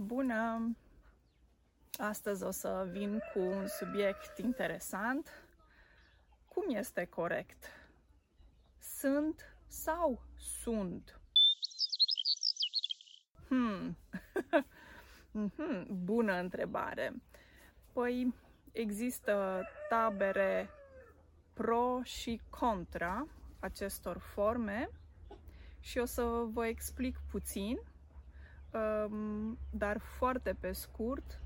Bună! Astăzi o să vin cu un subiect interesant. Cum este corect? Sunt sau sunt? Hmm. Mhm, bună întrebare. Păi există tabere pro și contra acestor forme și o să vă explic puțin dar foarte pe scurt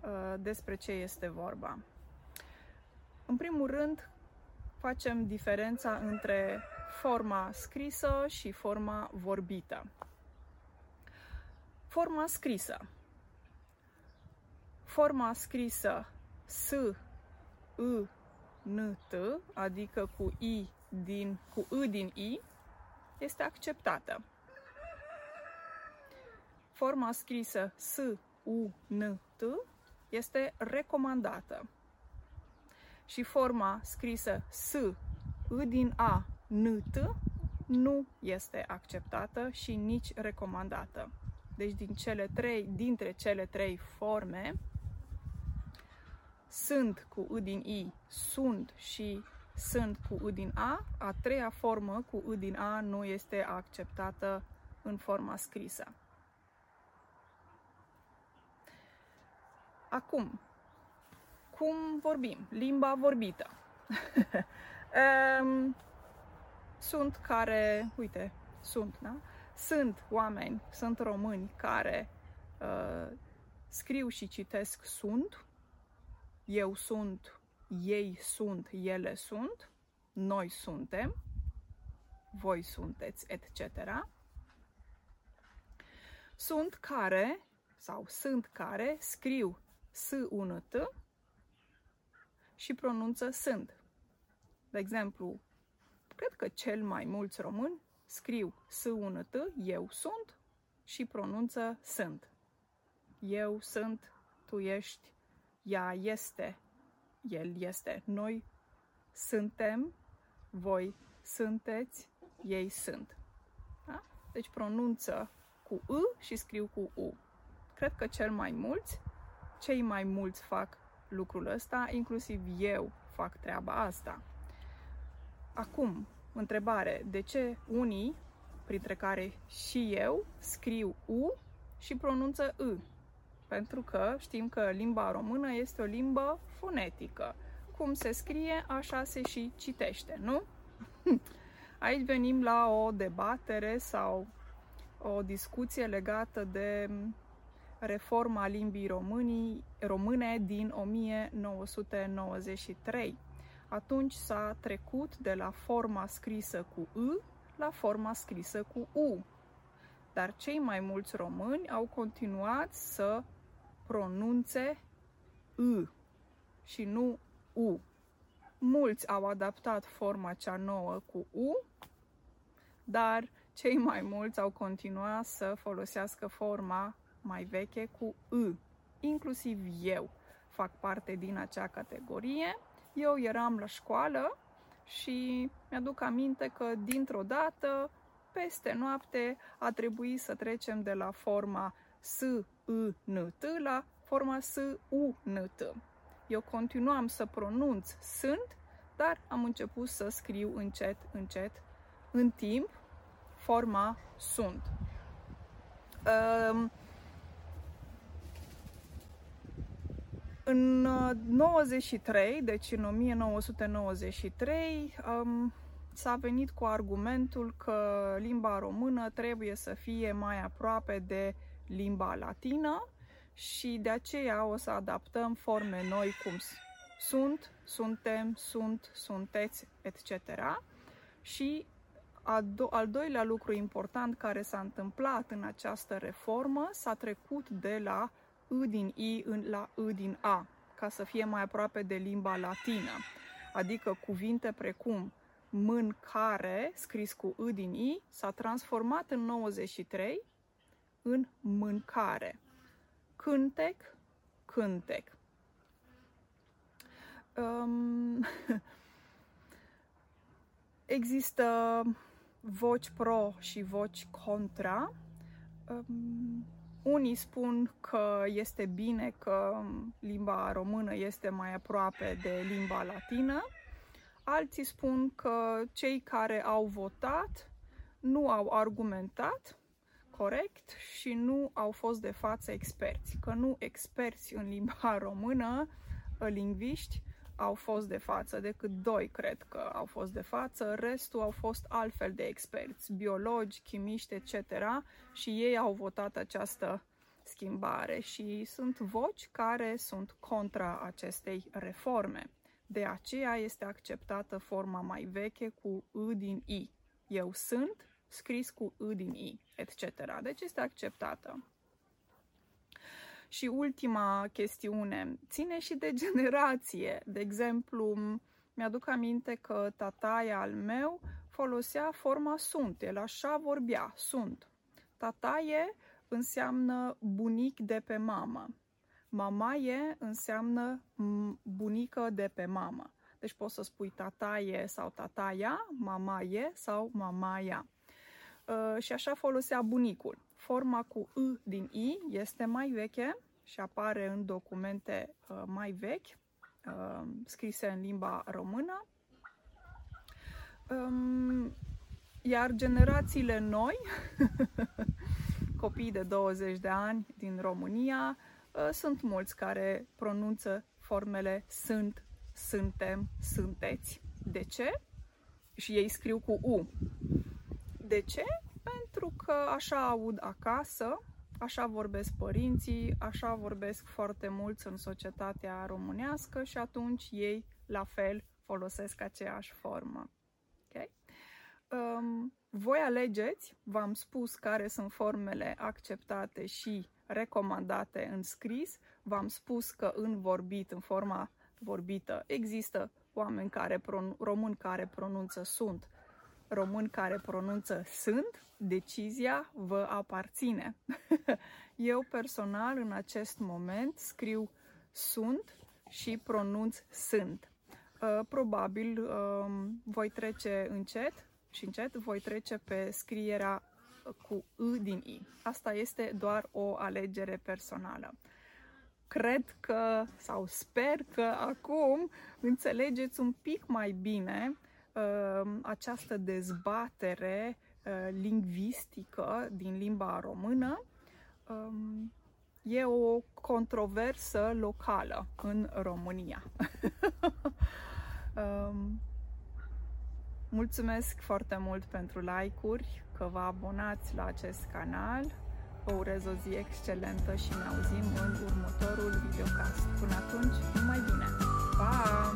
uh, despre ce este vorba. În primul rând, facem diferența între forma scrisă și forma vorbită. Forma scrisă. Forma scrisă S, I, N, T, adică cu I din, cu I din I, este acceptată. Forma scrisă S, U, N, T este recomandată. Și forma scrisă S, I din A, N, T nu este acceptată și nici recomandată. Deci din cele trei, dintre cele trei forme, sunt cu I din I, sunt și sunt cu I din A, a treia formă cu I din A nu este acceptată în forma scrisă. Acum, cum vorbim? Limba vorbită. sunt care, uite, sunt, da? Sunt oameni, sunt români care uh, scriu și citesc sunt, eu sunt, ei sunt, ele sunt, noi suntem, voi sunteți, etc. Sunt care, sau sunt care, scriu S1T și pronunță sunt. De exemplu, cred că cel mai mulți români scriu S1T, eu sunt, și pronunță sunt. Eu sunt, tu ești, ea este, el este, noi suntem, voi sunteți, ei sunt. Da? Deci pronunță cu I și scriu cu U. Cred că cel mai mulți cei mai mulți fac lucrul ăsta, inclusiv eu fac treaba asta. Acum, întrebare, de ce unii, printre care și eu, scriu U și pronunță I? Pentru că știm că limba română este o limbă fonetică. Cum se scrie, așa se și citește, nu? Aici venim la o debatere sau o discuție legată de reforma limbii românii, române din 1993. Atunci s-a trecut de la forma scrisă cu I la forma scrisă cu U. Dar cei mai mulți români au continuat să pronunțe I și nu U. Mulți au adaptat forma cea nouă cu U, dar cei mai mulți au continuat să folosească forma mai veche cu I. Inclusiv eu fac parte din acea categorie. Eu eram la școală și mi-aduc aminte că dintr-o dată, peste noapte, a trebuit să trecem de la forma S, I, N, T la forma S, U, N, T. Eu continuam să pronunț sunt, dar am început să scriu încet, încet, în timp, forma sunt. Um, În 93, uh, deci în 1993, um, s-a venit cu argumentul că limba română trebuie să fie mai aproape de limba latină și de aceea o să adaptăm forme noi cum sunt, suntem, sunt, sunteți, etc. Și al doilea lucru important care s-a întâmplat în această reformă s-a trecut de la I din I la I din A, ca să fie mai aproape de limba latină. Adică cuvinte precum mâncare, scris cu I din I, s-a transformat în 93 în mâncare. Cântec, cântec. Um, există voci pro și voci contra. Um, Unii spun că este bine că limba română este mai aproape de limba latină, alții spun că cei care au votat nu au argumentat corect și nu au fost de față experți, că nu experți în limba română, lingviști, au fost de față, decât doi cred că au fost de față, restul au fost altfel de experți, biologi, chimiști, etc. și ei au votat această schimbare și sunt voci care sunt contra acestei reforme. De aceea este acceptată forma mai veche cu I din I. Eu sunt, scris cu I din I, etc. Deci este acceptată. Și ultima chestiune, ține și de generație. De exemplu, mi-aduc aminte că tataia al meu folosea forma sunt, el așa vorbea, sunt. Tataie înseamnă bunic de pe mamă. Mamaie înseamnă bunică de pe mamă. Deci poți să spui tataie sau tataia, mamaie sau mamaia. Uh, și așa folosea bunicul. Forma cu I din I este mai veche și apare în documente uh, mai vechi, uh, scrise în limba română. Um, iar generațiile noi, copii de 20 de ani din România, sunt mulți care pronunță formele sunt, suntem, sunteți. De ce? Și ei scriu cu U. De ce? Pentru că așa aud acasă, așa vorbesc părinții, așa vorbesc foarte mulți în societatea românească și atunci ei la fel folosesc aceeași formă. Okay? Um, voi alegeți, v-am spus care sunt formele acceptate și recomandate în scris, v-am spus că în vorbit, în forma vorbită, există oameni care, români care pronunță sunt români care pronunță sunt, decizia vă aparține. Eu personal în acest moment scriu sunt și pronunț sunt. Uh, probabil um, voi trece încet și încet voi trece pe scrierea cu I din I. Asta este doar o alegere personală. Cred că sau sper că acum înțelegeți un pic mai bine uh, Ehm, această dezbatere eh, lingvistică din limba română ehm, e o controversă locală în România. Ehm, mulțumesc foarte mult pentru like-uri, că vă abonați la acest canal. Vă urez o zi excelentă și ne auzim în următorul videocast. Până atunci, numai bine! Pa!